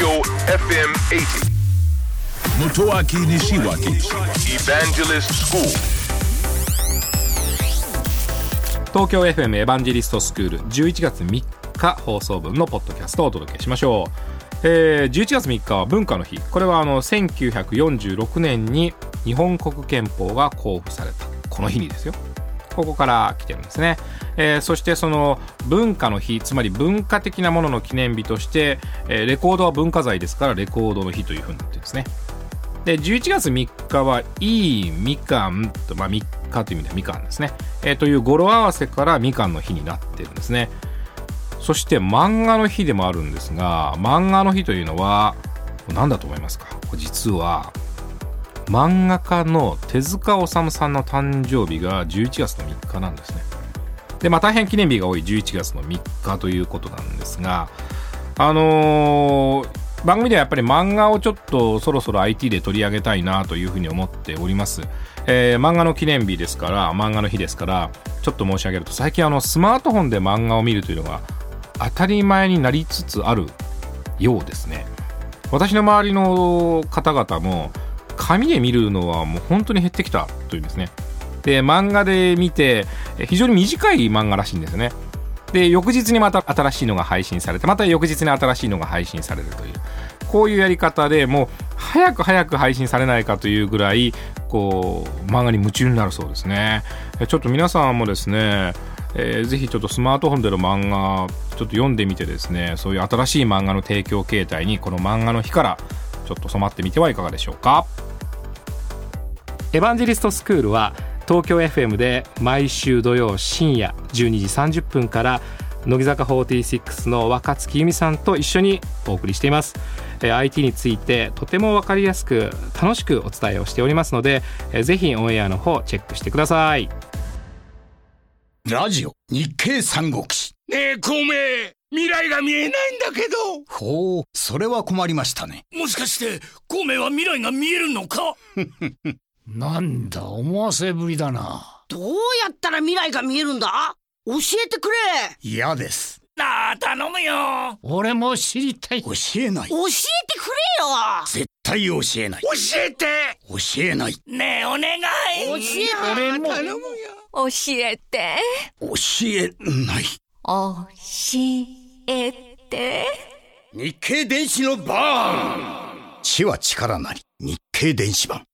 Tokyo FM 80. Motoaki Nishiwaki Evangelist School. 東京 FM エヴァンジェリストスクール11月3日放送分のポッドキャストをお届けしましょう、えー、11月3日は文化の日。これはあの1946年に日本国憲法が公布されたこの日にですよ。ここから来てるんですね、えー、そしてその文化の日つまり文化的なものの記念日として、えー、レコードは文化財ですからレコードの日というふうになってるんですね。で11月3日はいいみかんと、まあ、3日という意味ではみかんですね、えー、という語呂合わせからみかんの日になってるんですね。そして漫画の日でもあるんですが漫画の日というのは何だと思いますか？実は漫画家の手塚治虫さんの誕生日が11月の3日なんですね。でまあ大変記念日が多い11月の3日ということなんですがあのー番組ではやっぱり漫画をちょっとそろそろ IT で取り上げたいなというふうに思っております、えー、漫画の記念日ですから漫画の日ですからちょっと申し上げると最近あのスマートフォンで漫画を見るというのが当たり前になりつつあるようですね。私の周りの方々も紙で見るのはもう本当に減ってきたというんですね。で漫画で見て非常に短い漫画らしいんですね。で翌日にまた新しいのが配信されてまた翌日に新しいのが配信されるという。こういうやり方でもう早く早く配信されないかというぐらいこう漫画に夢中になるそうですね。ちょっと皆さんもですねえー、ぜひちょっとスマートフォンでの漫画ちょっと読んでみてですねそういう新しい漫画の提供形態にこの漫画の日からちょっと染まってみてはいかがでしょうか。エヴァンジェリストスクールは東京 FM で毎週土曜深夜12時30分から乃木坂46の若月由美さんと一緒にお送りしています、え IT についてとても分かりやすく楽しくお伝えをしておりますので、えぜひオンエアの方チェックしてください。ラジオ日経三国志。ねえ孔明。未来が見えないんだけど。ほうそれは困りましたね。もしかして孔明は未来が見えるのか？なんだ思わせぶりだな。どうやったら未来が見えるんだ？教えてくれ。嫌です。なあ頼むよ。俺も知りたい。教えない。教えてくれよ。絶対教えない。教えて。教えない。ねえお願い。教えて俺も頼むよ教えて。教えない。教えて。日経電子のバーン。知は力なり。日経電子版